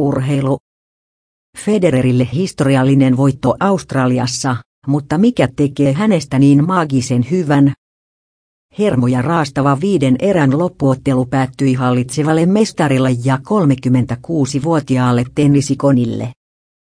Urheilu. Federerille historiallinen voitto Australiassa, mutta mikä tekee hänestä niin maagisen hyvän? Hermoja raastava viiden erän loppuottelu päättyi hallitsevalle mestarille ja 36-vuotiaalle tennisikonille.